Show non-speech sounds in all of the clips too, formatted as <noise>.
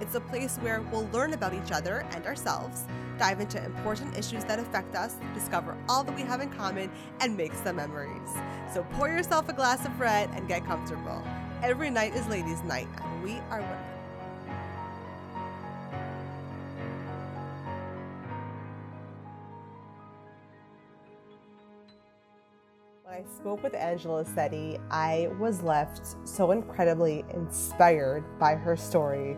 It's a place where we'll learn about each other and ourselves, dive into important issues that affect us, discover all that we have in common, and make some memories. So pour yourself a glass of red and get comfortable. Every night is ladies' night, and we are women. When I spoke with Angela Sette, I was left so incredibly inspired by her story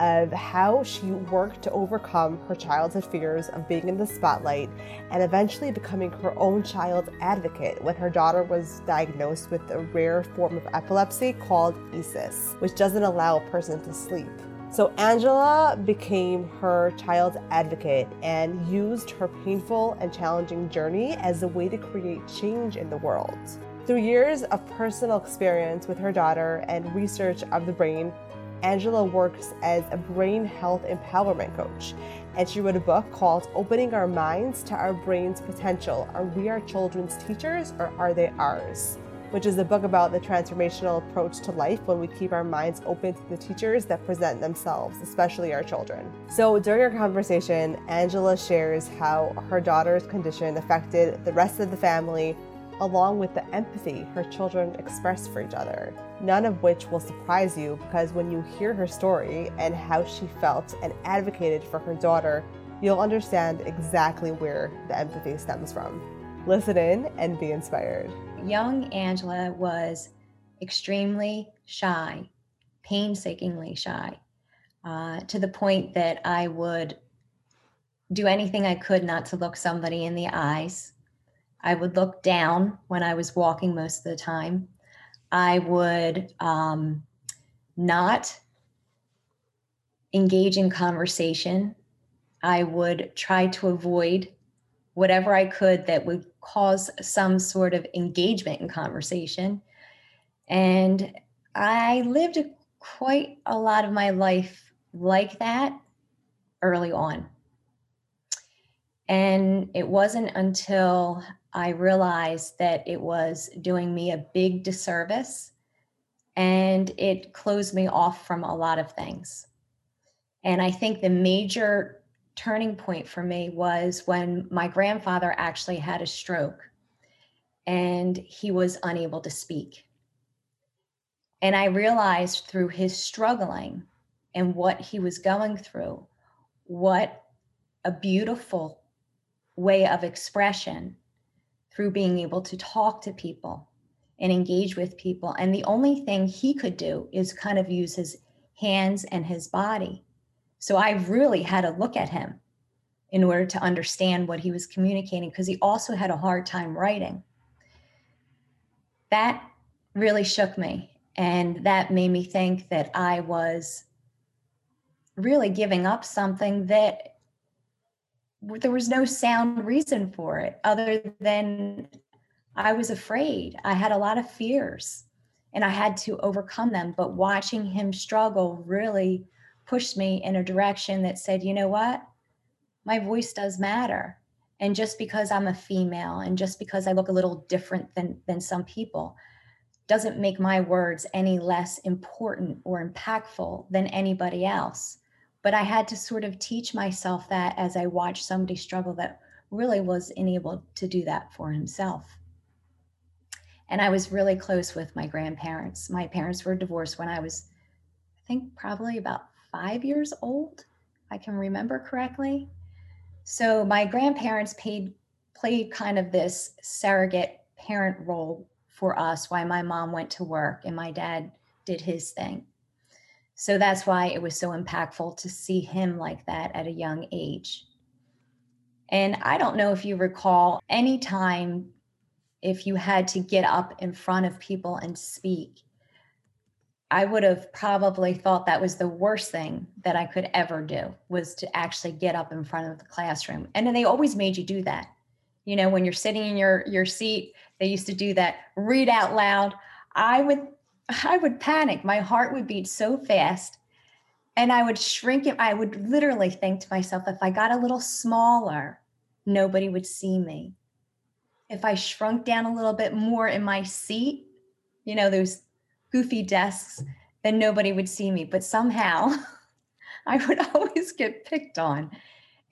of how she worked to overcome her childhood fears of being in the spotlight and eventually becoming her own child advocate when her daughter was diagnosed with a rare form of epilepsy called ESES, which doesn't allow a person to sleep. So Angela became her child's advocate and used her painful and challenging journey as a way to create change in the world. Through years of personal experience with her daughter and research of the brain, Angela works as a brain health empowerment coach, and she wrote a book called Opening Our Minds to Our Brain's Potential Are We Our Children's Teachers or Are They Ours? which is a book about the transformational approach to life when we keep our minds open to the teachers that present themselves, especially our children. So during our conversation, Angela shares how her daughter's condition affected the rest of the family, along with the empathy her children express for each other. None of which will surprise you because when you hear her story and how she felt and advocated for her daughter, you'll understand exactly where the empathy stems from. Listen in and be inspired young Angela was extremely shy, painstakingly shy, uh, to the point that I would do anything I could not to look somebody in the eyes. I would look down when I was walking most of the time. I would um, not engage in conversation. I would try to avoid whatever I could that would cause some sort of engagement in conversation. And I lived quite a lot of my life like that early on. And it wasn't until I realized that it was doing me a big disservice and it closed me off from a lot of things. And I think the major turning point for me was when my grandfather actually had a stroke and he was unable to speak. And I realized through his struggling and what he was going through, what a beautiful way of expression through being able to talk to people and engage with people. And the only thing he could do is kind of use his hands and his body so I really had to look at him in order to understand what he was communicating because he also had a hard time writing. That really shook me. And that made me think that I was really giving up something that there was no sound reason for it other than I was afraid. I had a lot of fears and I had to overcome them. But watching him struggle really pushed me in a direction that said, you know what? My voice does matter. And just because I'm a female and just because I look a little different than, than some people doesn't make my words any less important or impactful than anybody else. But I had to sort of teach myself that as I watched somebody struggle that really was enabled to do that for himself. And I was really close with my grandparents. My parents were divorced when I was, I think, probably about five years old, I can remember correctly. So my grandparents paid played kind of this surrogate parent role for us while my mom went to work and my dad did his thing. So that's why it was so impactful to see him like that at a young age. And I don't know if you recall any time if you had to get up in front of people and speak I would have probably thought that was the worst thing that I could ever do was to actually get up in front of the classroom. And then they always made you do that. You know, when you're sitting in your your seat, they used to do that, read out loud. I would I would panic. My heart would beat so fast and I would shrink it. I would literally think to myself, if I got a little smaller, nobody would see me. If I shrunk down a little bit more in my seat, you know, those goofy desks, then nobody would see me. But somehow <laughs> I would always get picked on.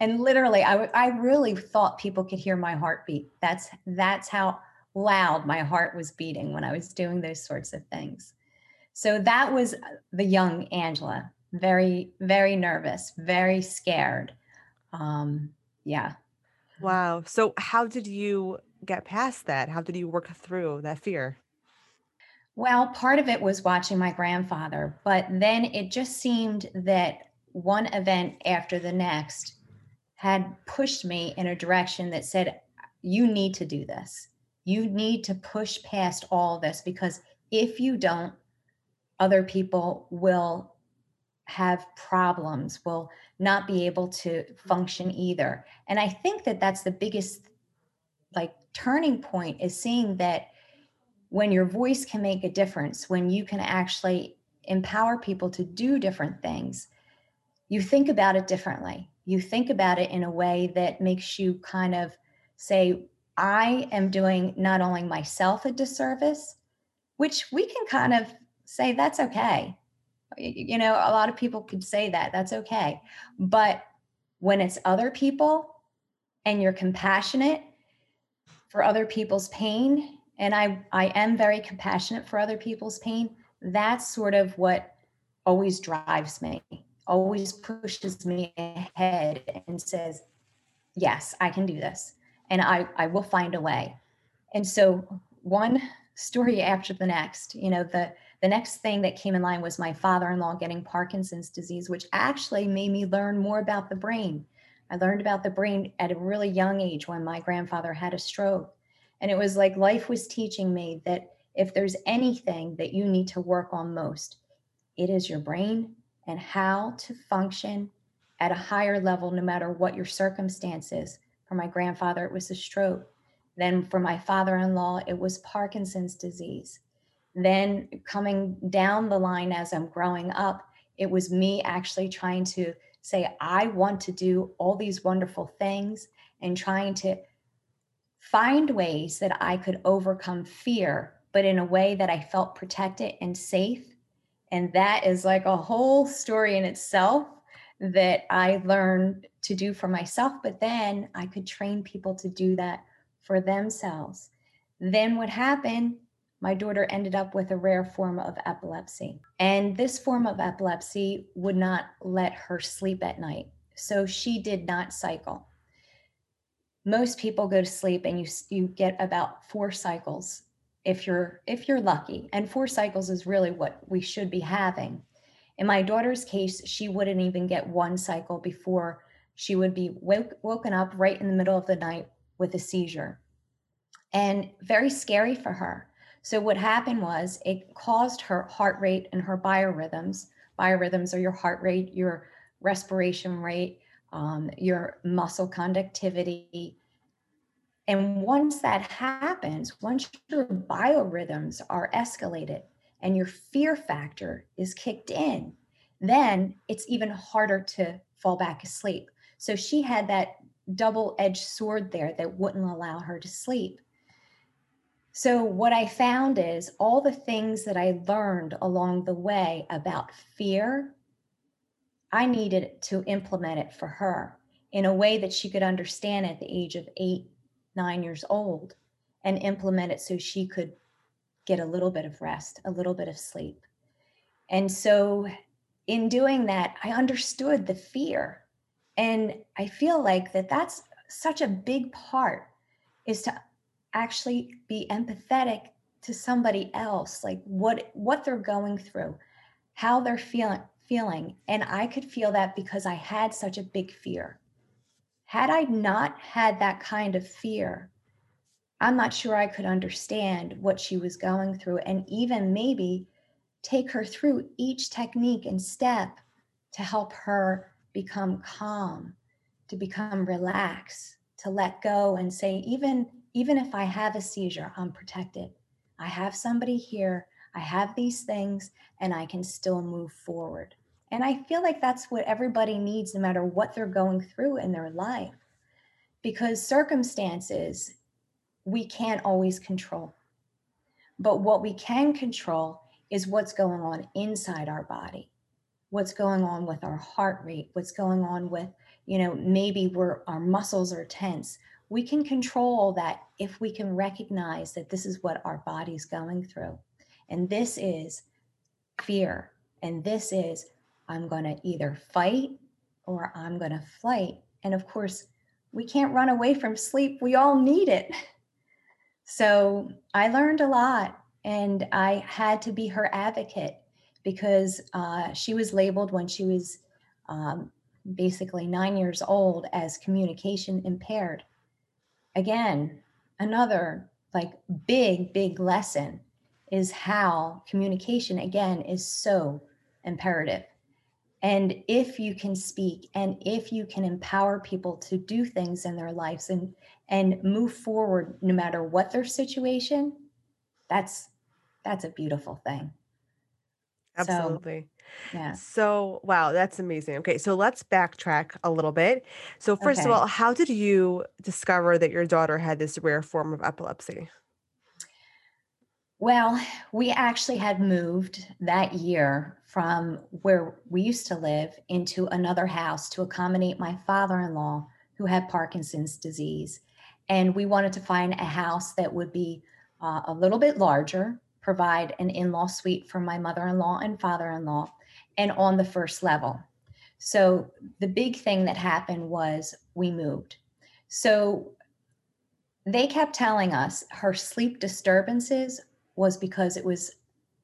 And literally, I, w- I really thought people could hear my heartbeat. That's that's how loud my heart was beating when I was doing those sorts of things. So that was the young Angela, very, very nervous, very scared. Um, yeah. Wow. So, how did you get past that? How did you work through that fear? Well, part of it was watching my grandfather, but then it just seemed that one event after the next had pushed me in a direction that said, You need to do this. You need to push past all this because if you don't, other people will have problems, will not be able to function either. And I think that that's the biggest like turning point is seeing that when your voice can make a difference, when you can actually empower people to do different things, you think about it differently. You think about it in a way that makes you kind of say, I am doing not only myself a disservice, which we can kind of say that's okay. You know, a lot of people could say that, that's okay. But when it's other people and you're compassionate for other people's pain and I I am very compassionate for other people's pain. That's sort of what always drives me, always pushes me ahead and says, "Yes, I can do this, and I I will find a way." And so one story after the next, you know, the the next thing that came in line was my father-in-law getting Parkinson's disease, which actually made me learn more about the brain. I learned about the brain at a really young age when my grandfather had a stroke and it was like life was teaching me that if there's anything that you need to work on most, it is your brain and how to function at a higher level, no matter what your circumstances. For my grandfather, it was a stroke. Then for my father in law, it was Parkinson's disease. Then coming down the line as I'm growing up, it was me actually trying to say, I want to do all these wonderful things and trying to find ways that I could overcome fear, but in a way that I felt protected and safe. And that is like a whole story in itself that I learned to do for myself, but then I could train people to do that for themselves. Then what happened? My daughter ended up with a rare form of epilepsy. And this form of epilepsy would not let her sleep at night. So she did not cycle most people go to sleep and you you get about four cycles if you're if you're lucky and four cycles is really what we should be having in my daughter's case she wouldn't even get one cycle before she would be woke, woken up right in the middle of the night with a seizure. And very scary for her. So what happened was it caused her heart rate and her biorhythms. Biorhythms are your heart rate your respiration rate um, your muscle conductivity. And once that happens, once your biorhythms are escalated and your fear factor is kicked in, then it's even harder to fall back asleep. So she had that double edged sword there that wouldn't allow her to sleep. So, what I found is all the things that I learned along the way about fear I needed to implement it for her in a way that she could understand at the age of eight, nine years old and implement it so she could get a little bit of rest, a little bit of sleep. And so, in doing that, I understood the fear. And I feel like that that's such a big part is to actually be empathetic to somebody else like what what they're going through how they're feeling feeling. And I could feel that because I had such a big fear. Had I not had that kind of fear, I'm not sure I could understand what she was going through and even maybe take her through each technique and step to help her become calm, to become relaxed, to let go and say, even, even if I have a seizure, I'm protected. I have somebody here, I have these things, and I can still move forward. And I feel like that's what everybody needs, no matter what they're going through in their life. Because circumstances we can't always control. But what we can control is what's going on inside our body, what's going on with our heart rate, what's going on with, you know, maybe we're, our muscles are tense. We can control that if we can recognize that this is what our body's going through. And this is fear. And this is, I'm going to either fight or I'm going to flight. And of course, we can't run away from sleep. We all need it. <laughs> So I learned a lot and I had to be her advocate because uh, she was labeled when she was um, basically nine years old as communication impaired. Again, another like big, big lesson is how communication again is so imperative. And if you can speak and if you can empower people to do things in their lives and and move forward no matter what their situation, that's that's a beautiful thing. Absolutely. So, yeah. So, wow, that's amazing. Okay, so let's backtrack a little bit. So, first of all, how did you discover that your daughter had this rare form of epilepsy? Well, we actually had moved that year from where we used to live into another house to accommodate my father in law who had Parkinson's disease. And we wanted to find a house that would be uh, a little bit larger, provide an in law suite for my mother in law and father in law, and on the first level. So the big thing that happened was we moved. So they kept telling us her sleep disturbances was because it was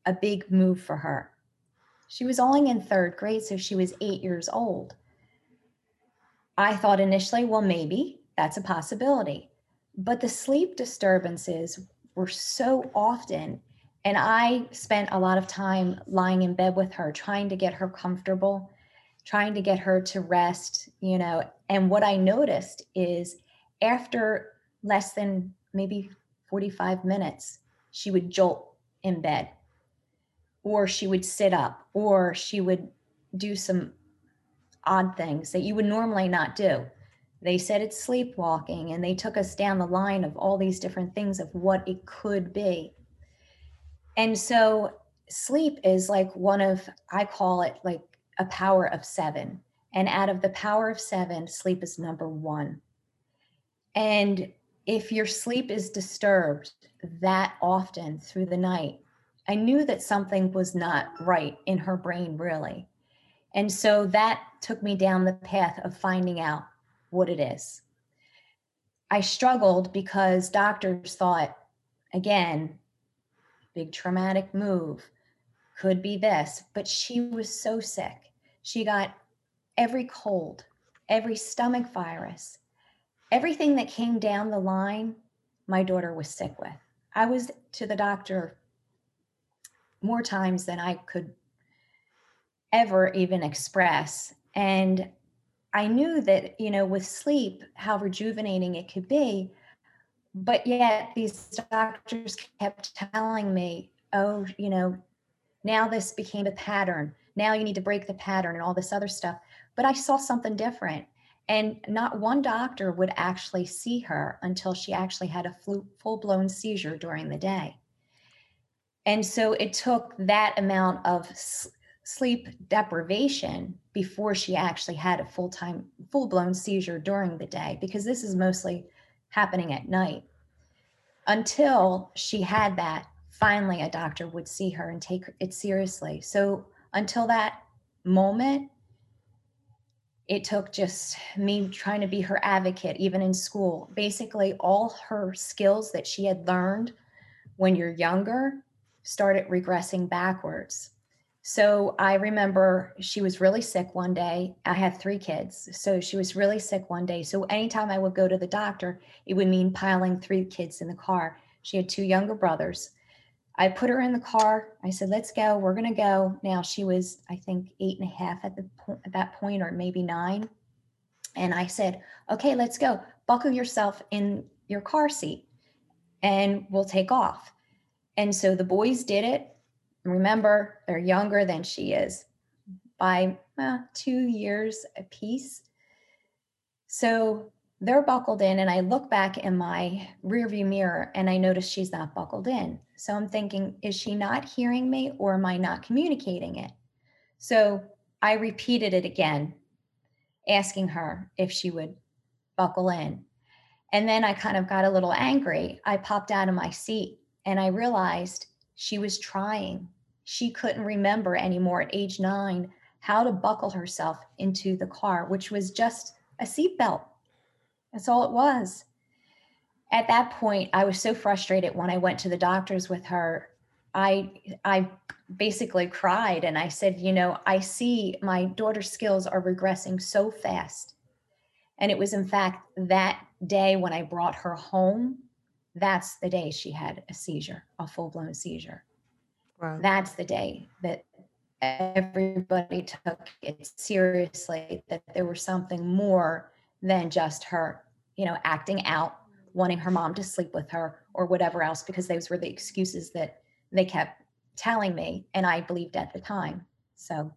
a big move for her. She was only in third grade, so she was eight years old. I thought initially, well, maybe that's a possibility. But the sleep disturbances were so often, and I spent a lot of time lying in bed with her, trying to get her comfortable, trying to get her to rest, you know. And what I noticed is after less than maybe 45 minutes, she would jolt in bed, or she would sit up, or she would do some odd things that you would normally not do. They said it's sleepwalking, and they took us down the line of all these different things of what it could be. And so, sleep is like one of, I call it like a power of seven. And out of the power of seven, sleep is number one. And if your sleep is disturbed that often through the night, I knew that something was not right in her brain, really. And so that took me down the path of finding out what it is. I struggled because doctors thought, again, big traumatic move, could be this, but she was so sick. She got every cold, every stomach virus, everything that came down the line, my daughter was sick with. I was to the doctor more times than I could ever even express. And I knew that, you know, with sleep, how rejuvenating it could be. But yet these doctors kept telling me, oh, you know, now this became a pattern. Now you need to break the pattern and all this other stuff. But I saw something different. And not one doctor would actually see her until she actually had a full blown seizure during the day. And so it took that amount of sleep deprivation before she actually had a full time, full blown seizure during the day, because this is mostly happening at night. Until she had that, finally a doctor would see her and take it seriously. So until that moment, it took just me trying to be her advocate, even in school. Basically, all her skills that she had learned when you're younger started regressing backwards. So I remember she was really sick one day. I had three kids. So she was really sick one day. So anytime I would go to the doctor, it would mean piling three kids in the car. She had two younger brothers. I put her in the car. I said, let's go. We're going to go. Now she was, I think, eight and a half at, the po- at that point, or maybe nine. And I said, okay, let's go. Buckle yourself in your car seat and we'll take off. And so the boys did it. Remember, they're younger than she is by uh, two years apiece. So they're buckled in, and I look back in my rearview mirror and I notice she's not buckled in. So I'm thinking, is she not hearing me or am I not communicating it? So I repeated it again, asking her if she would buckle in. And then I kind of got a little angry. I popped out of my seat and I realized she was trying. She couldn't remember anymore at age nine how to buckle herself into the car, which was just a seatbelt. That's all it was. At that point, I was so frustrated when I went to the doctors with her. I I basically cried and I said, you know, I see my daughter's skills are regressing so fast. And it was in fact that day when I brought her home, that's the day she had a seizure, a full-blown seizure. Wow. That's the day that everybody took it seriously that there was something more than just her, you know, acting out, wanting her mom to sleep with her or whatever else, because those were the excuses that they kept telling me. And I believed at the time. So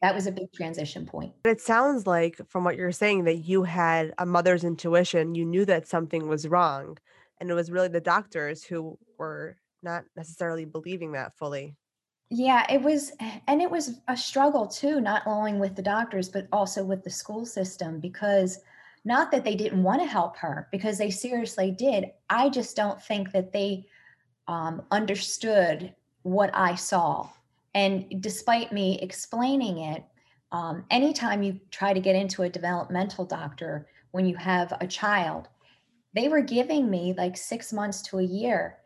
that was a big transition point. But it sounds like, from what you're saying, that you had a mother's intuition. You knew that something was wrong. And it was really the doctors who were not necessarily believing that fully. Yeah, it was, and it was a struggle too, not only with the doctors, but also with the school system because not that they didn't want to help her, because they seriously did. I just don't think that they um, understood what I saw. And despite me explaining it, um, anytime you try to get into a developmental doctor when you have a child, they were giving me like six months to a year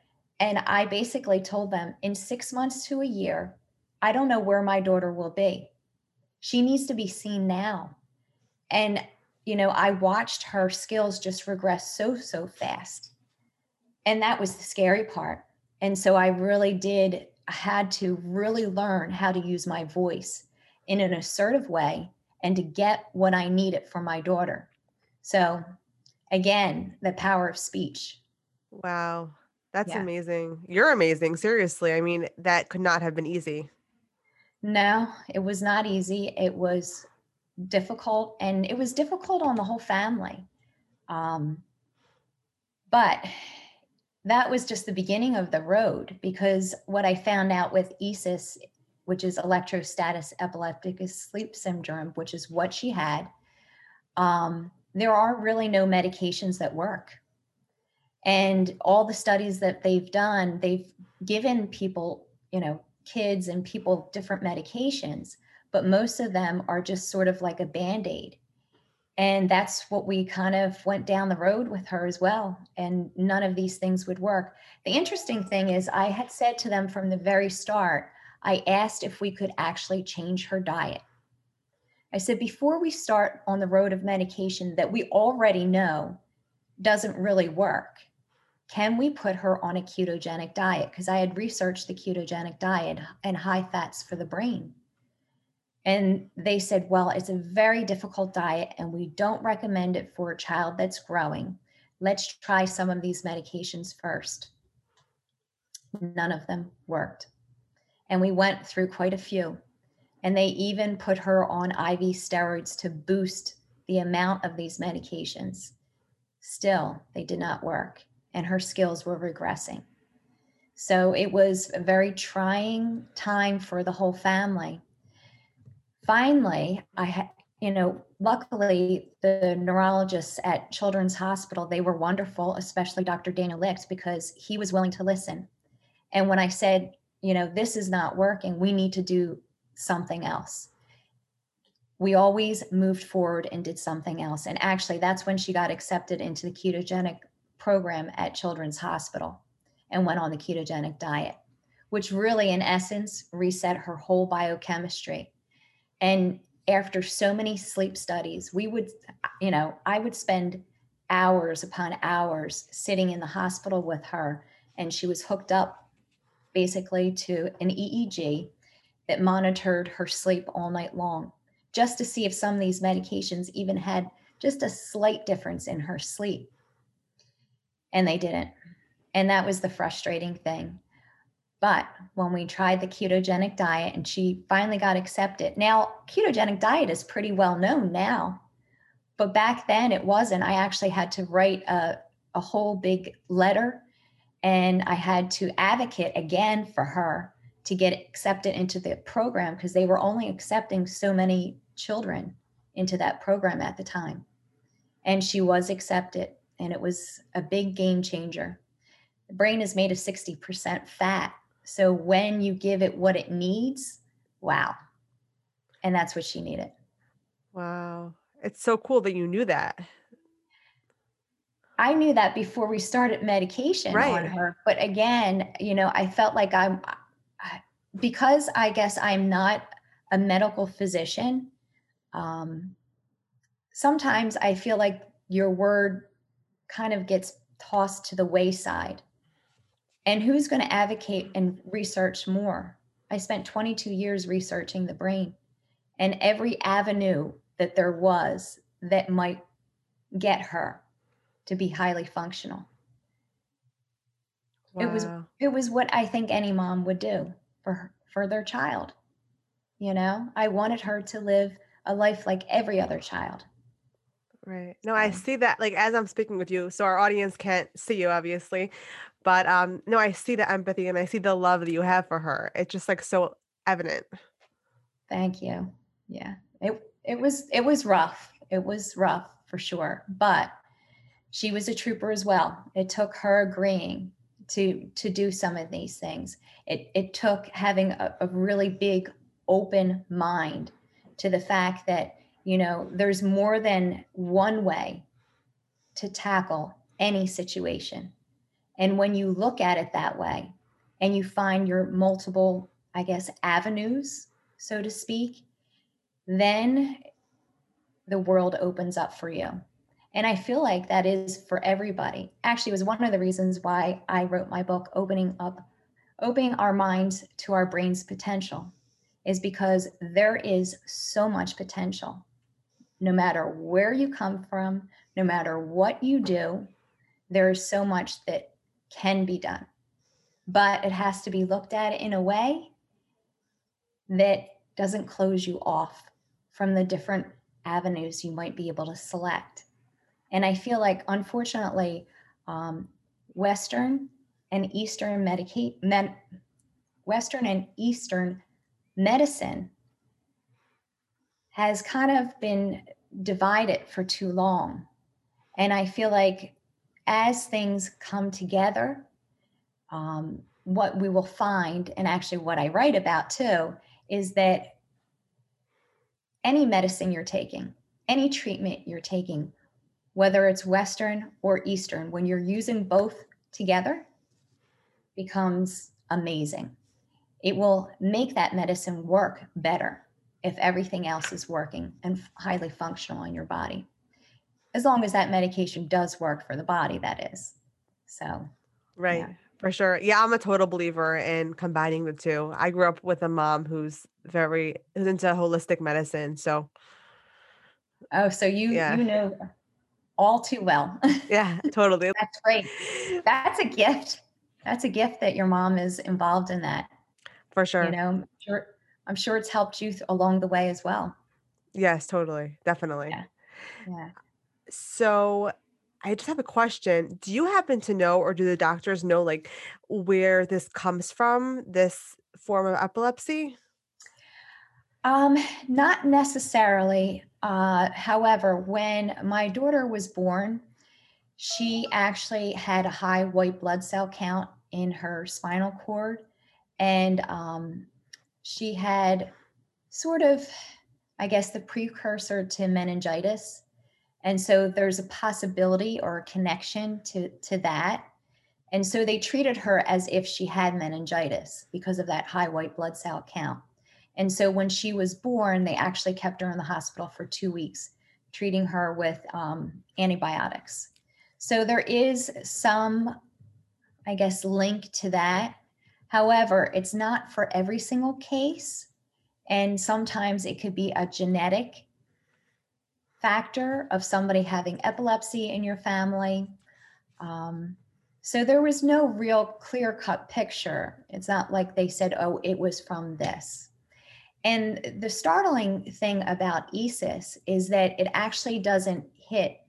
and I basically told them in six months to a year, I don't know where my daughter will be. She needs to be seen now. And, you know, I watched her skills just regress so, so fast. And that was the scary part. And so I really did, I had to really learn how to use my voice in an assertive way and to get what I needed for my daughter. So, again, the power of speech. Wow. That's yeah. amazing. You're amazing. Seriously. I mean, that could not have been easy. No, it was not easy. It was difficult and it was difficult on the whole family. Um, but that was just the beginning of the road because what I found out with ESES, which is electrostatic epilepticus sleep syndrome, which is what she had, um, there are really no medications that work. And all the studies that they've done, they've given people, you know, kids and people different medications, but most of them are just sort of like a band aid. And that's what we kind of went down the road with her as well. And none of these things would work. The interesting thing is, I had said to them from the very start, I asked if we could actually change her diet. I said, before we start on the road of medication that we already know doesn't really work, can we put her on a ketogenic diet? Because I had researched the ketogenic diet and high fats for the brain. And they said, well, it's a very difficult diet and we don't recommend it for a child that's growing. Let's try some of these medications first. None of them worked. And we went through quite a few. And they even put her on IV steroids to boost the amount of these medications. Still, they did not work and her skills were regressing. So it was a very trying time for the whole family. Finally, I had, you know, luckily the neurologists at Children's Hospital, they were wonderful, especially Dr. Daniel Licks, because he was willing to listen. And when I said, you know, this is not working, we need to do something else. We always moved forward and did something else. And actually, that's when she got accepted into the ketogenic program at Children's Hospital and went on the ketogenic diet, which really, in essence, reset her whole biochemistry. And after so many sleep studies, we would, you know, I would spend hours upon hours sitting in the hospital with her, and she was hooked up basically to an EEG that monitored her sleep all night long, just to see if some of these medications even had just a slight difference in her sleep. And they didn't. And that was the frustrating thing. But when we tried the ketogenic diet and she finally got accepted, now ketogenic diet is pretty well known now. But back then it wasn't. I actually had to write a, a whole big letter and I had to advocate again for her to get accepted into the program because they were only accepting so many children into that program at the time. And she was accepted, and it was a big game changer. The brain is made of 60% fat. So when you give it what it needs, wow. And that's what she needed. Wow. It's so cool that you knew that. I knew that before we started medication right. on her. But again, you know, I felt like I'm, because I guess I'm not a medical physician, um, sometimes I feel like your word kind of gets tossed to the wayside. And who's going to advocate and research more? I spent 22 years researching the brain and every avenue that there was that might get her to be highly functional. Wow. It was it was what I think any mom would do for for their child. You know, I wanted her to live a life like every other child. Right. No, I um, see that like as I'm speaking with you, so our audience can't see you obviously, but um no, I see the empathy and I see the love that you have for her. It's just like so evident. Thank you. Yeah. It it was it was rough. It was rough for sure, but she was a trooper as well. It took her agreeing to to do some of these things. It it took having a, a really big open mind to the fact that you know there's more than one way to tackle any situation. And when you look at it that way and you find your multiple, I guess, avenues, so to speak, then the world opens up for you. And I feel like that is for everybody. Actually, it was one of the reasons why I wrote my book, Opening Up, Opening Our Minds to Our Brain's Potential, is because there is so much potential. No matter where you come from, no matter what you do, there is so much that can be done. But it has to be looked at in a way that doesn't close you off from the different avenues you might be able to select. And I feel like, unfortunately, um, Western and Eastern medicate, med, Western and Eastern medicine has kind of been divided for too long. And I feel like as things come together, um, what we will find, and actually what I write about too, is that any medicine you're taking, any treatment you're taking whether it's Western or Eastern, when you're using both together, becomes amazing. It will make that medicine work better if everything else is working and highly functional in your body. As long as that medication does work for the body, that is. So, right. Yeah. For sure. Yeah, I'm a total believer in combining the two. I grew up with a mom who's very who's into holistic medicine. So Oh, so you yeah. you know all too well. <laughs> Yeah, totally. That's great. That's a gift. That's a gift that your mom is involved in that. For sure. You know, I'm sure, I'm sure it's helped you along the way as well. Yes, totally. Definitely. Yeah. yeah. So I just have a question. Do you happen to know, or do the doctors know, like where this comes from, this form of epilepsy? Um, not necessarily. Uh, however, when my daughter was born, she actually had a high white blood cell count in her spinal cord. And um, she had sort of, I guess, the precursor to meningitis. And so there's a possibility or a connection to, to that. And so they treated her as if she had meningitis because of that high white blood cell count. And so when she was born, they actually kept her in the hospital for two weeks, treating her with um, antibiotics. So there is some, I guess, link to that. However, it's not for every single case. And sometimes it could be a genetic factor of somebody having epilepsy in your family. Um, so there was no real clear cut picture. It's not like they said, oh, it was from this. And the startling thing about ESES is that it actually doesn't hit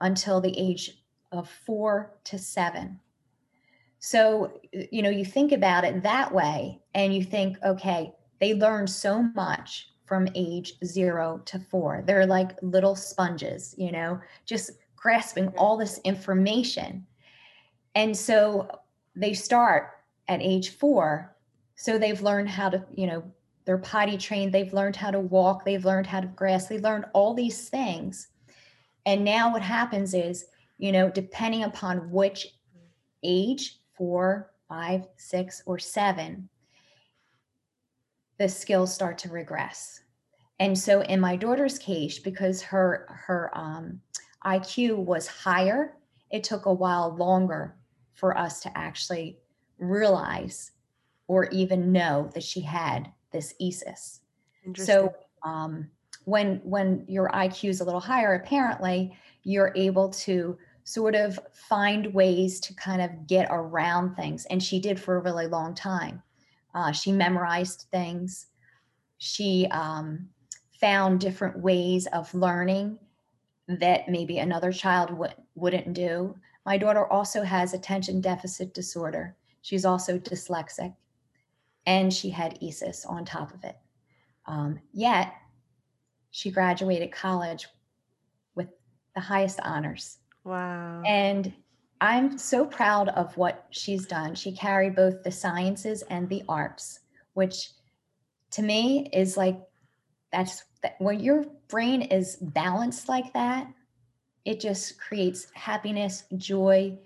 until the age of four to seven. So, you know, you think about it that way and you think, okay, they learn so much from age zero to four. They're like little sponges, you know, just grasping mm-hmm. all this information. And so they start at age four. So they've learned how to, you know, they're potty trained, they've learned how to walk, they've learned how to grass, they learned all these things. And now what happens is, you know, depending upon which mm-hmm. age, four, five, six, or seven, the skills start to regress. And so in my daughter's case, because her her um, IQ was higher, it took a while longer for us to actually realize or even know that she had this ESES. So um, when when your IQ is a little higher, apparently you're able to sort of find ways to kind of get around things, and she did for a really long time. Uh, she memorized things. She um, found different ways of learning that maybe another child w- wouldn't do. My daughter also has attention deficit disorder. She's also dyslexic, and she had ESES on top of it. Um, yet, she graduated college with the highest honors. Wow. And I'm so proud of what she's done. She carried both the sciences and the arts, which to me is like that's that when your brain is balanced like that, it just creates happiness, joy,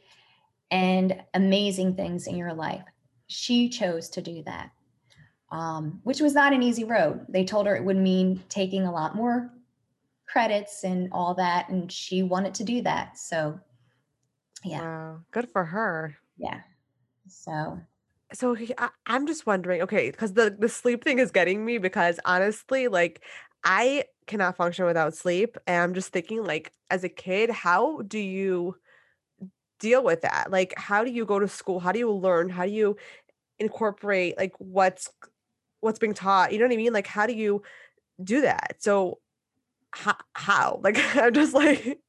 and amazing things in your life. She chose to do that, um, which was not an easy road. They told her it would mean taking a lot more credits and all that, and she wanted to do that. So, yeah. Wow. Good for her. Yeah. So so I, am just wondering, okay, because the the sleep thing is getting me because honestly, like I cannot function without sleep, and I'm just thinking, like, as a kid, how do you deal with that? Like, how do you go to school? How do you learn? How do you incorporate like what's what's being taught? You know what I mean? Like, how do you do that? So, how? how? <laughs> Like, I'm just like.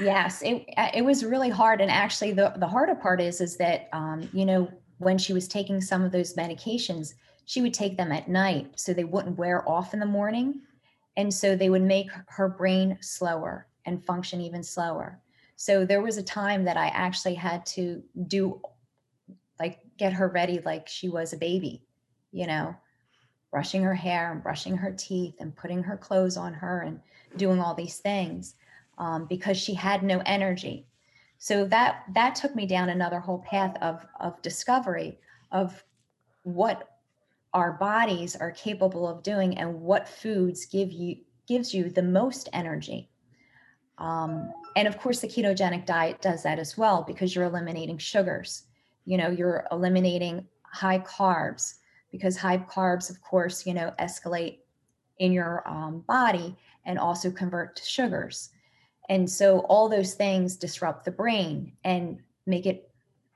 Yes, it it was really hard, and actually, the the harder part is is that um, you know when she was taking some of those medications, she would take them at night so they wouldn't wear off in the morning. And so they would make her brain slower and function even slower. So there was a time that I actually had to do like get her ready like she was a baby, you know, brushing her hair and brushing her teeth and putting her clothes on her and doing all these things um, because she had no energy. So that that took me down another whole path of of discovery of what our bodies are capable of doing and what foods give you gives you the most energy. Um, and of course the ketogenic diet does that as well because you're eliminating sugars. You know you're eliminating high carbs because high carbs of course you know escalate in your um, body and also convert to sugars and so all those things disrupt the brain and make it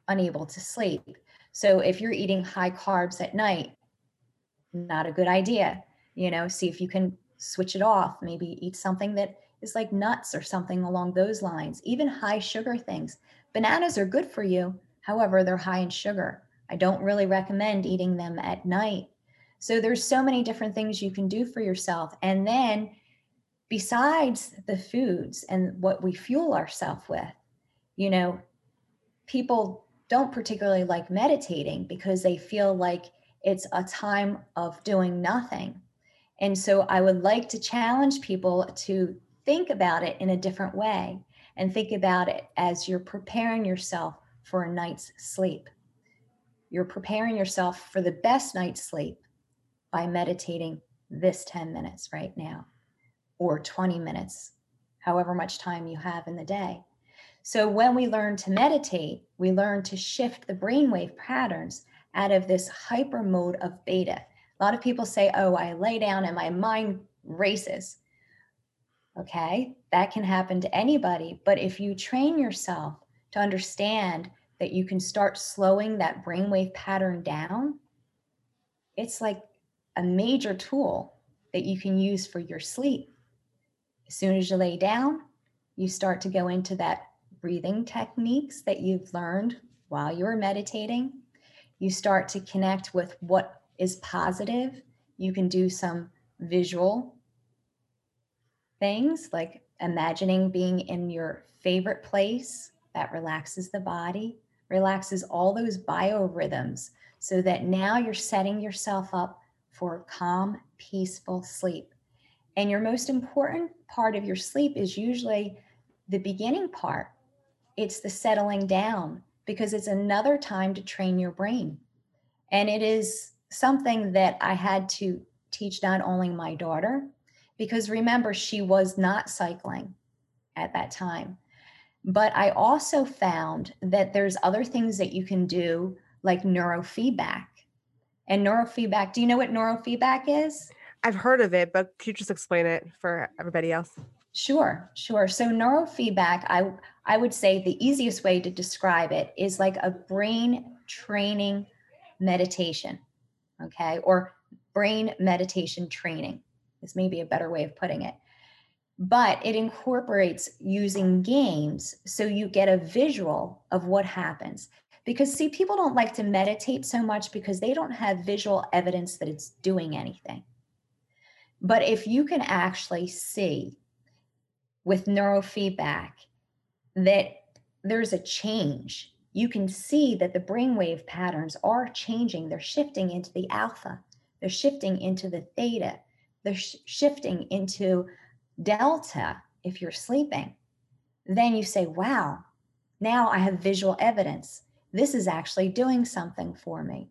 unable to sleep. So if you're eating high carbs at night, not a good idea. You know, see if you can switch it off. Maybe eat something that is like nuts or something along those lines, even high sugar things. Bananas are good for you. However, they're high in sugar. I don't really recommend eating them at night. So there's so many different things you can do for yourself. And then besides the foods and what we fuel ourselves with, you know, people don't particularly like meditating because they feel like it's a time of doing nothing. And so I would like to challenge people to think about it in a different way and think about it as you're preparing yourself for a night's sleep. You're preparing yourself for the best night's sleep by meditating this 10 minutes right now or 20 minutes, however much time you have in the day. So when we learn to meditate, we learn to shift the brainwave patterns out of this hyper mode of beta. A lot of people say, oh, I lay down and my mind races. Okay, that can happen to anybody. But if you train yourself to understand that you can start slowing that brainwave pattern down, it's like a major tool that you can use for your sleep. As soon as you lay down, you start to go into that breathing techniques that you've learned while you were meditating. You start to connect with what is positive. You can do some visual things like imagining being in your favorite place that relaxes the body, relaxes all those biorhythms so that now you're setting yourself up for calm, peaceful sleep. And your most important part of your sleep is usually the beginning part. It's the settling down because it's another time to train your brain. And it is something that I had to teach not only my daughter, because remember, she was not cycling at that time. But I also found that there's other things that you can do, like neurofeedback. And neurofeedback, do you know what neurofeedback is? I've heard of it, but could you just explain it for everybody else? Sure, sure. So neurofeedback, I I would say the easiest way to describe it is like a brain training meditation. Okay? Or brain meditation training. This may be a better way of putting it. But it incorporates using games so you get a visual of what happens. Because, see, people don't like to meditate so much because they don't have visual evidence that it's doing anything. But if you can actually see with neurofeedback that there's a change. You can see that the brainwave patterns are changing. They're shifting into the alpha, they're shifting into the theta, they're sh- shifting into delta if you're sleeping. Then you say, wow, now I have visual evidence. This is actually doing something for me.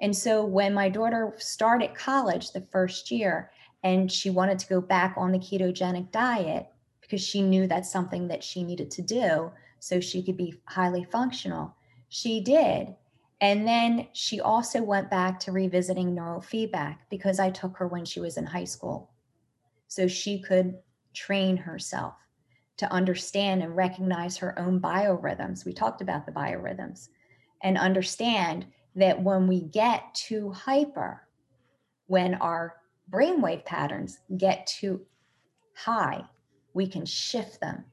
And so when my daughter started college the first year and she wanted to go back on the ketogenic diet, because she knew that's something that she needed to do so she could be highly functional. She did. And then she also went back to revisiting neurofeedback because I took her when she was in high school. So she could train herself to understand and recognize her own biorhythms. We talked about the biorhythms and understand that when we get too hyper, when our brainwave patterns get too high, we can shift them.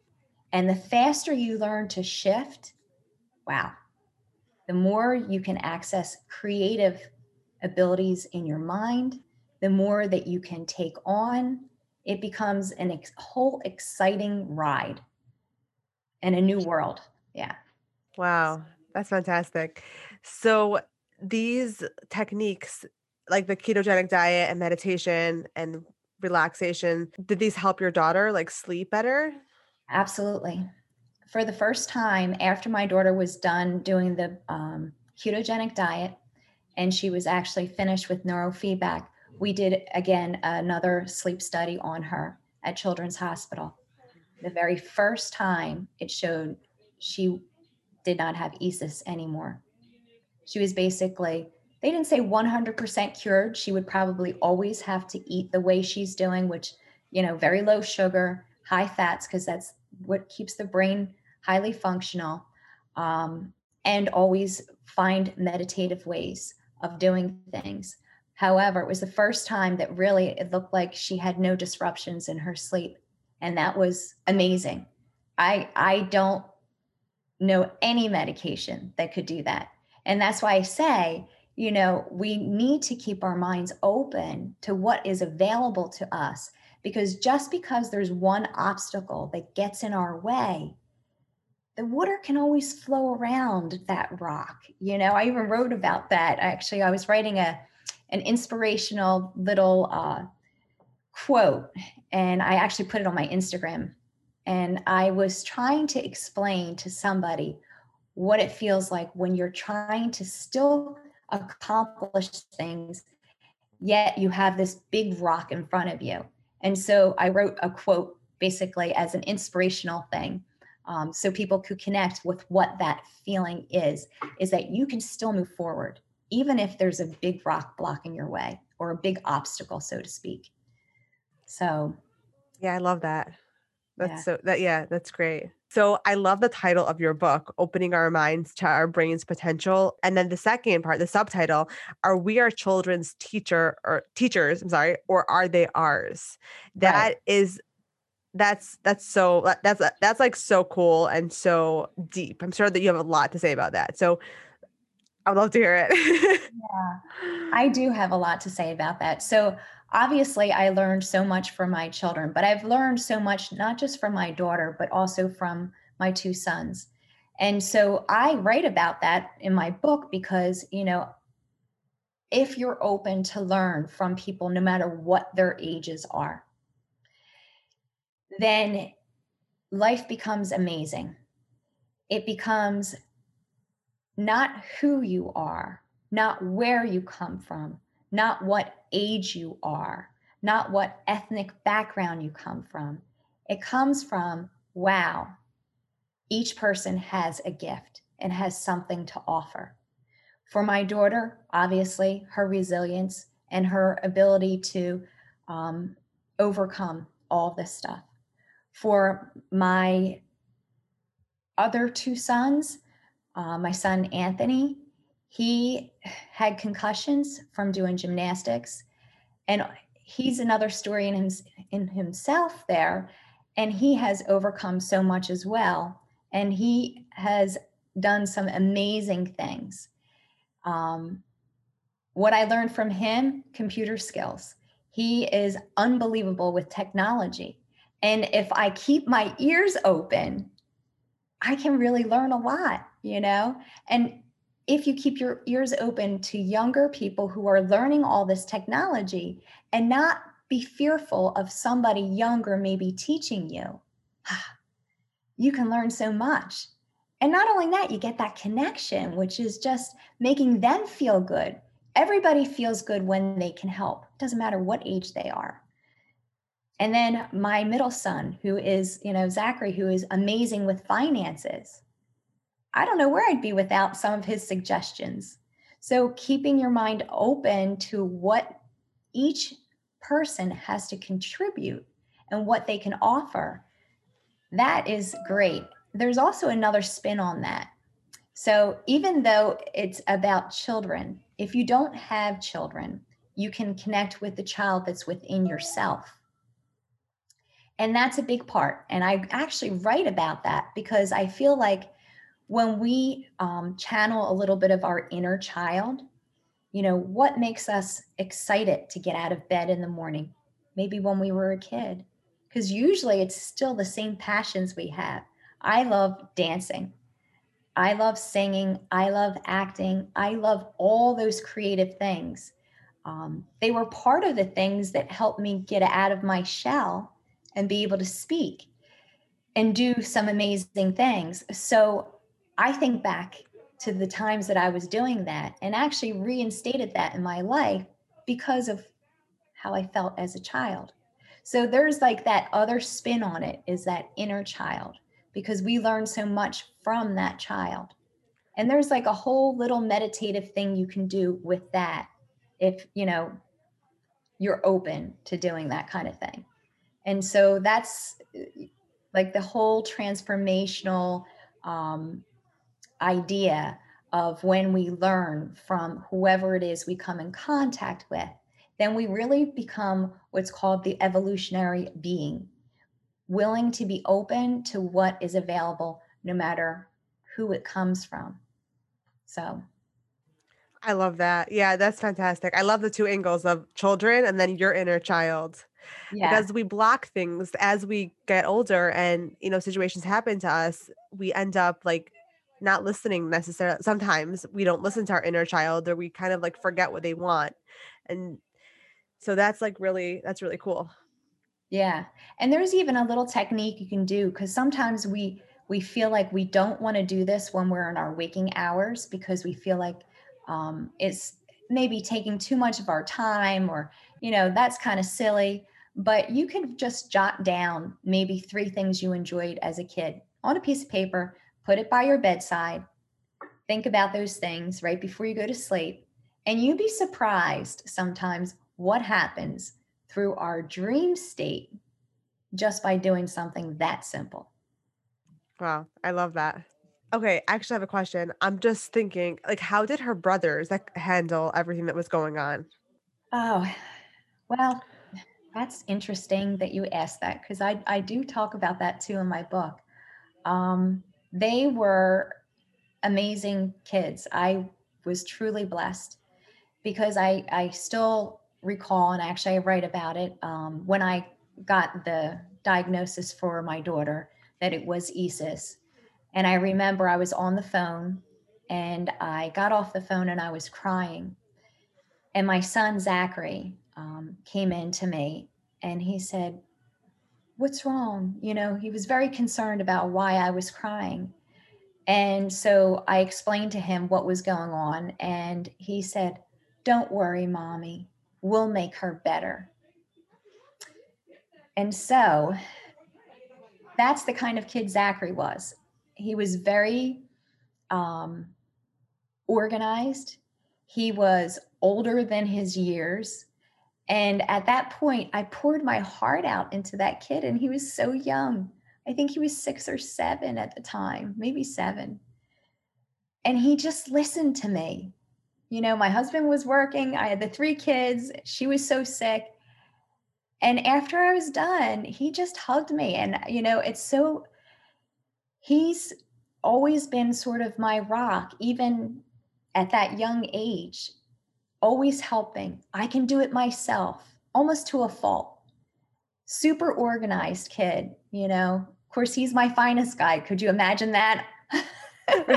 And the faster you learn to shift, wow, the more you can access creative abilities in your mind, the more that you can take on. It becomes an ex- whole exciting ride and a new world. Yeah. Wow, that's fantastic. So, these techniques, like the ketogenic diet and meditation and relaxation did these help your daughter like sleep better? Absolutely. For the first time after my daughter was done doing the um, ketogenic diet and she was actually finished with neurofeedback we did again another sleep study on her at children's hospital. The very first time it showed she did not have ESES anymore. She was basically they didn't say 100% cured. She would probably always have to eat the way she's doing, which, you know, very low sugar, high fats, because that's what keeps the brain highly functional. Um, and always find meditative ways of doing things. However, it was the first time that really it looked like she had no disruptions in her sleep. And that was amazing. I I don't know any medication that could do that. And that's why I say you know, we need to keep our minds open to what is available to us because just because there's one obstacle that gets in our way, the water can always flow around that rock. You know, I even wrote about that. Actually, I was writing a an inspirational little uh, quote, and I actually put it on my Instagram. And I was trying to explain to somebody what it feels like when you're trying to still accomplish things, yet you have this big rock in front of you. And so I wrote a quote basically as an inspirational thing. Um, so people could connect with what that feeling is, is that you can still move forward. even if there's a big rock blocking your way or a big obstacle, so to speak. So, yeah, I love that. That's yeah. so that yeah, that's great. So I love the title of your book, Opening Our Minds to Our Brain's Potential. And then the second part, the subtitle, Are We Our Children's Teacher or Teachers, I'm sorry, or are they ours? That right. is that's that's so that's that's like so cool and so deep. I'm sure that you have a lot to say about that. So I would love to hear it. yeah. I do have a lot to say about that. So obviously I learned so much from my children, but I've learned so much not just from my daughter, but also from my two sons. And so I write about that in my book because, you know, if you're open to learn from people, no matter what their ages are, then life becomes amazing. It becomes not who you are, not where you come from, not what age you are, not what ethnic background you come from. It comes from, wow, each person has a gift and has something to offer. For my daughter, obviously, her resilience and her ability to um, overcome all this stuff. For my other two sons, uh, my son Anthony, he had concussions from doing gymnastics and he's another story in, in himself there and he has overcome so much as well and he has done some amazing things. Um, what i learned from him computer skills. He is unbelievable with technology and if i keep my ears open i can really learn a lot you know? And if you keep your ears open to younger people who are learning all this technology and not be fearful of somebody younger maybe teaching you, <sighs> you can learn so much. And not only that, you get that connection, which is just making them feel good. Everybody feels good when they can help, doesn't matter what age they are. And then my middle son, who is, you know, Zachary, who is amazing with finances I don't know where I'd be without some of his suggestions. So, keeping your mind open to what each person has to contribute and what they can offer, that is great. There's also another spin on that. So, even though it's about children, if you don't have children, you can connect with the child that's within yourself. And that's a big part. And I actually write about that because I feel like when we um, channel a little bit of our inner child, you know, what makes us excited to get out of bed in the morning? Maybe when we were a kid, because usually it's still the same passions we have. I love dancing. I love singing. I love acting. I love all those creative things. Um, they were part of the things that helped me get out of my shell and be able to speak and do some amazing things. So I think back to the times that I was doing that and actually reinstated that in my life because of how I felt as a child. So there's like that other spin on it is that inner child because we learn so much from that child. And there's like a whole little meditative thing you can do with that if, you know, you're open to doing that kind of thing. And so that's like the whole transformational um, idea of when we learn from whoever it is we come in contact with, then we really become what's called the evolutionary being, willing to be open to what is available no matter who it comes from. So I love that. Yeah, that's fantastic. I love the two angles of children and then your inner child. Yeah. Because we block things as we get older and you know situations happen to us, we end up like not listening necessarily sometimes we don't listen to our inner child or we kind of like forget what they want and so that's like really that's really cool. Yeah and there's even a little technique you can do because sometimes we we feel like we don't want to do this when we're in our waking hours because we feel like um, it's maybe taking too much of our time or you know that's kind of silly but you could just jot down maybe three things you enjoyed as a kid on a piece of paper put it by your bedside. Think about those things right before you go to sleep. And you'd be surprised sometimes what happens through our dream state just by doing something that simple. Wow, I love that. Okay, I actually have a question. I'm just thinking, like, how did her brothers like handle everything that was going on? Oh, well, that's interesting that you asked that because I, I do talk about that too in my book. Um, they were amazing kids. I was truly blessed because I, I still recall, and actually I write about it um, when I got the diagnosis for my daughter that it was ESES. And I remember I was on the phone and I got off the phone and I was crying. And my son, Zachary, um, came in to me and he said, What's wrong? You know, he was very concerned about why I was crying. And so I explained to him what was going on. And he said, Don't worry, mommy, we'll make her better. And so that's the kind of kid Zachary was. He was very um, organized. He was older than his years. And at that point, I poured my heart out into that kid, and he was so young. I think he was six or seven at the time, maybe seven. And he just listened to me. You know, my husband was working, I had the three kids, she was so sick. And after I was done, he just hugged me. And, you know, it's so, he's always been sort of my rock, even at that young age, always helping. I can do it myself, almost to a fault. Super organized kid, you know. Of course, he's my finest guy. Could you imagine that? <laughs> <laughs>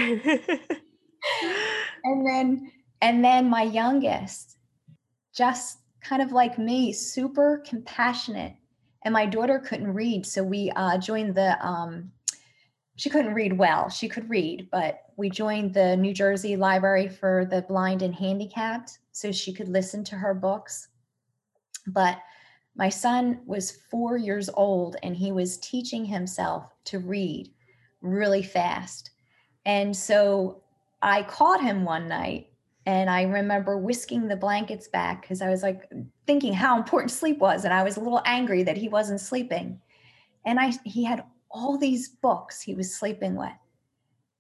and then, and then my youngest, just kind of like me, super compassionate. And my daughter couldn't read, so we uh, joined the. Um, she couldn't read well. She could read, but we joined the New Jersey Library for the Blind and Handicapped, so she could listen to her books. But my son was four years old, and he was teaching himself to read really fast. And so I caught him one night and I remember whisking the blankets back because I was like thinking how important sleep was. And I was a little angry that he wasn't sleeping. And I he had all these books he was sleeping with.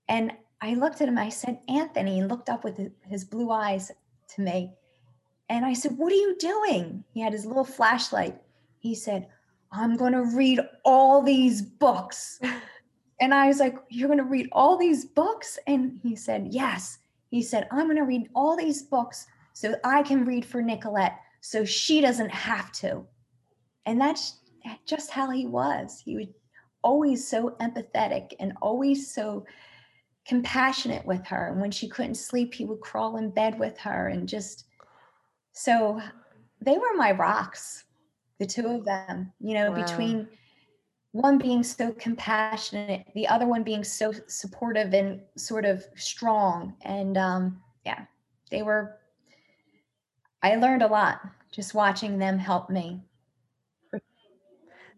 And I looked at him, I said, Anthony, and looked up with his blue eyes to me. And I said, What are you doing? He had his little flashlight. He said, I'm going to read all these books. <laughs> and I was like, You're going to read all these books? And he said, Yes. He said, I'm going to read all these books so I can read for Nicolette so she doesn't have to. And that's just how he was. He was always so empathetic and always so compassionate with her. And when she couldn't sleep, he would crawl in bed with her and just so they were my rocks, the two of them, you know, wow. between one being so compassionate, the other one being so supportive and sort of strong. And um, yeah, they were, I learned a lot just watching them help me.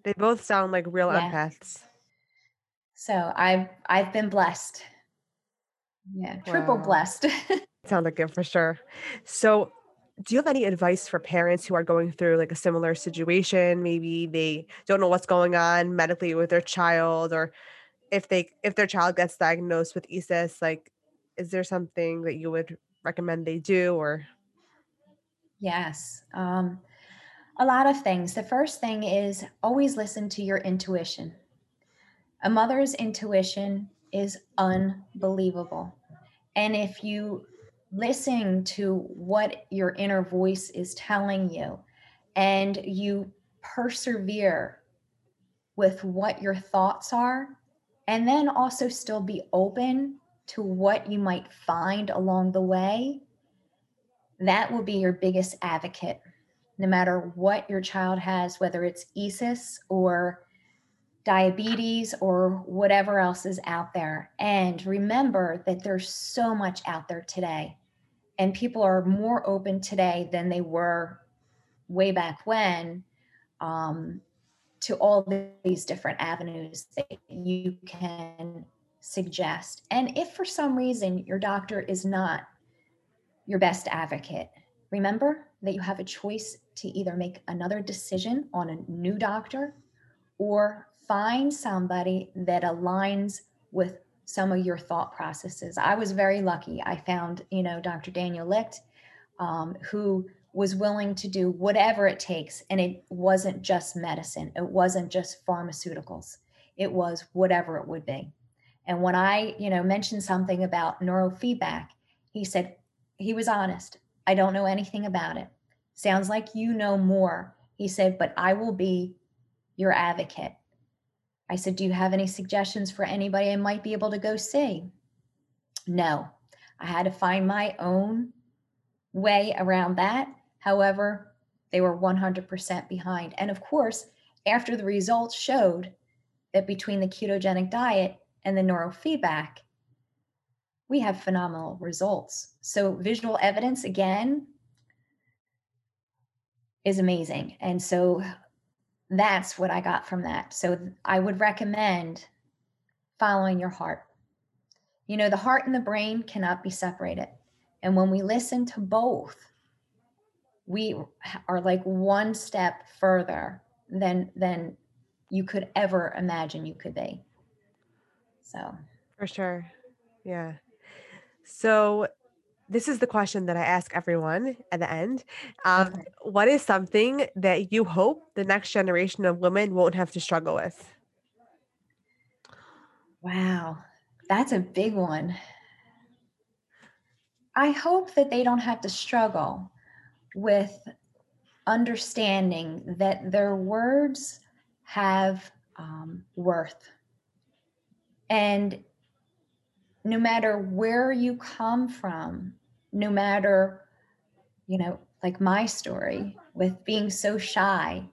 They both sound like real yeah. empaths. So I've I've been blessed. Yeah, triple wow. blessed. <laughs> Sounds like it for sure. So do you have any advice for parents who are going through like a similar situation maybe they don't know what's going on medically with their child or if they if their child gets diagnosed with ESES, like is there something that you would recommend they do or yes um, a lot of things. The first thing is always listen to your intuition. A mother's intuition is unbelievable. And if you listen to what your inner voice is telling you and you persevere with what your thoughts are and then also still be open to what you might find along the way that will be your biggest advocate no matter what your child has whether it's ESES or diabetes or whatever else is out there. And remember that there's so much out there today. And people are more open today than they were way back when um, to all these different avenues that you can suggest. And if for some reason your doctor is not your best advocate. Remember that you have a choice to either make another decision on a new doctor or find somebody that aligns with some of your thought processes. I was very lucky. I found, you know, Dr. Daniel Licht, um, who was willing to do whatever it takes. And it wasn't just medicine, it wasn't just pharmaceuticals, it was whatever it would be. And when I, you know, mentioned something about neurofeedback, he said, he was honest. I don't know anything about it. Sounds like you know more. He said, but I will be your advocate. I said, Do you have any suggestions for anybody I might be able to go see? No, I had to find my own way around that. However, they were 100% behind. And of course, after the results showed that between the ketogenic diet and the neurofeedback, we have phenomenal results. So, visual evidence, again, is amazing. And so, that's what I got from that. So I would recommend following your heart. You know, the heart and the brain cannot be separated. And when we listen to both, we are like one step further than than you could ever imagine you could be. So, for sure. Yeah. So this is the question that I ask everyone at the end. Um, okay. What is something that you hope the next generation of women won't have to struggle with? Wow, that's a big one. I hope that they don't have to struggle with understanding that their words have um, worth. And no matter where you come from, no matter, you know, like my story with being so shy,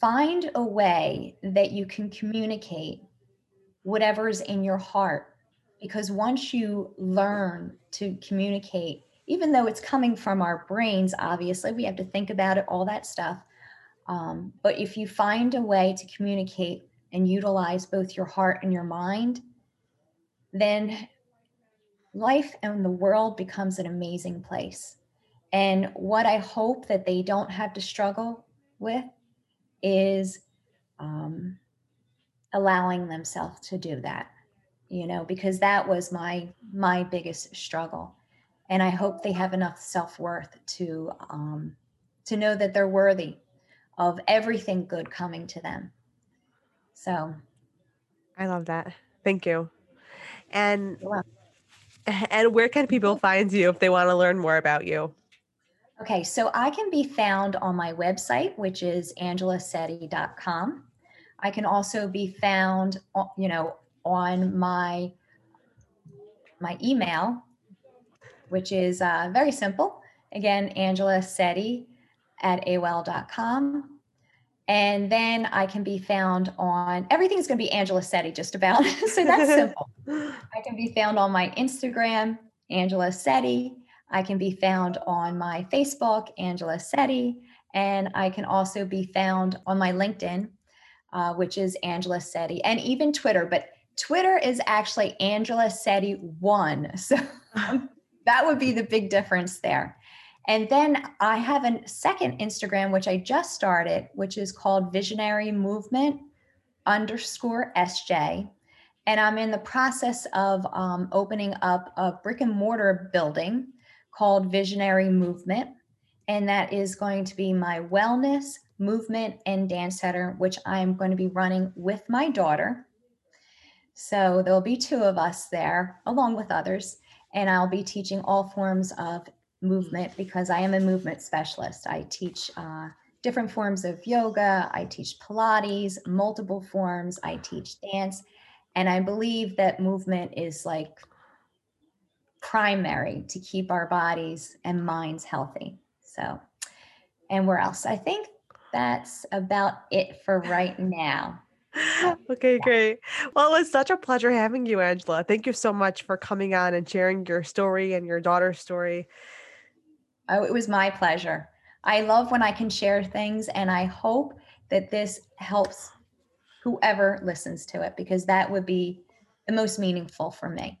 find a way that you can communicate whatever's in your heart. Because once you learn to communicate, even though it's coming from our brains, obviously, we have to think about it, all that stuff. Um, but if you find a way to communicate and utilize both your heart and your mind, then life and the world becomes an amazing place. And what I hope that they don't have to struggle with is um, allowing themselves to do that, you know, because that was my my biggest struggle. And I hope they have enough self worth to um, to know that they're worthy of everything good coming to them. So, I love that. Thank you. And <laughs> and where can people find you if they want to learn more about you? Okay, so I can be found on my website, which is angelasette.com. I can also be found, you know, on my my email, which is uh, very simple. Again, Angela Sette at AOL.com. And then I can be found on everything's going to be Angela Sette just about. <laughs> so that's simple. <laughs> I can be found on my Instagram, Angela Sette. I can be found on my Facebook, Angela Sette. And I can also be found on my LinkedIn, uh, which is Angela Sette, and even Twitter. But Twitter is actually Angela Sette one. <laughs> So that would be the big difference there. And then I have a second Instagram, which I just started, which is called Visionary Movement underscore SJ. And I'm in the process of um, opening up a brick and mortar building called Visionary Movement. And that is going to be my wellness, movement, and dance center, which I'm going to be running with my daughter. So there'll be two of us there, along with others. And I'll be teaching all forms of movement because I am a movement specialist. I teach uh, different forms of yoga, I teach Pilates, multiple forms, I teach dance. And I believe that movement is like primary to keep our bodies and minds healthy. So, and where else? I think that's about it for right now. <laughs> okay, great. Well, it was such a pleasure having you, Angela. Thank you so much for coming on and sharing your story and your daughter's story. Oh, it was my pleasure. I love when I can share things, and I hope that this helps whoever listens to it because that would be the most meaningful for me.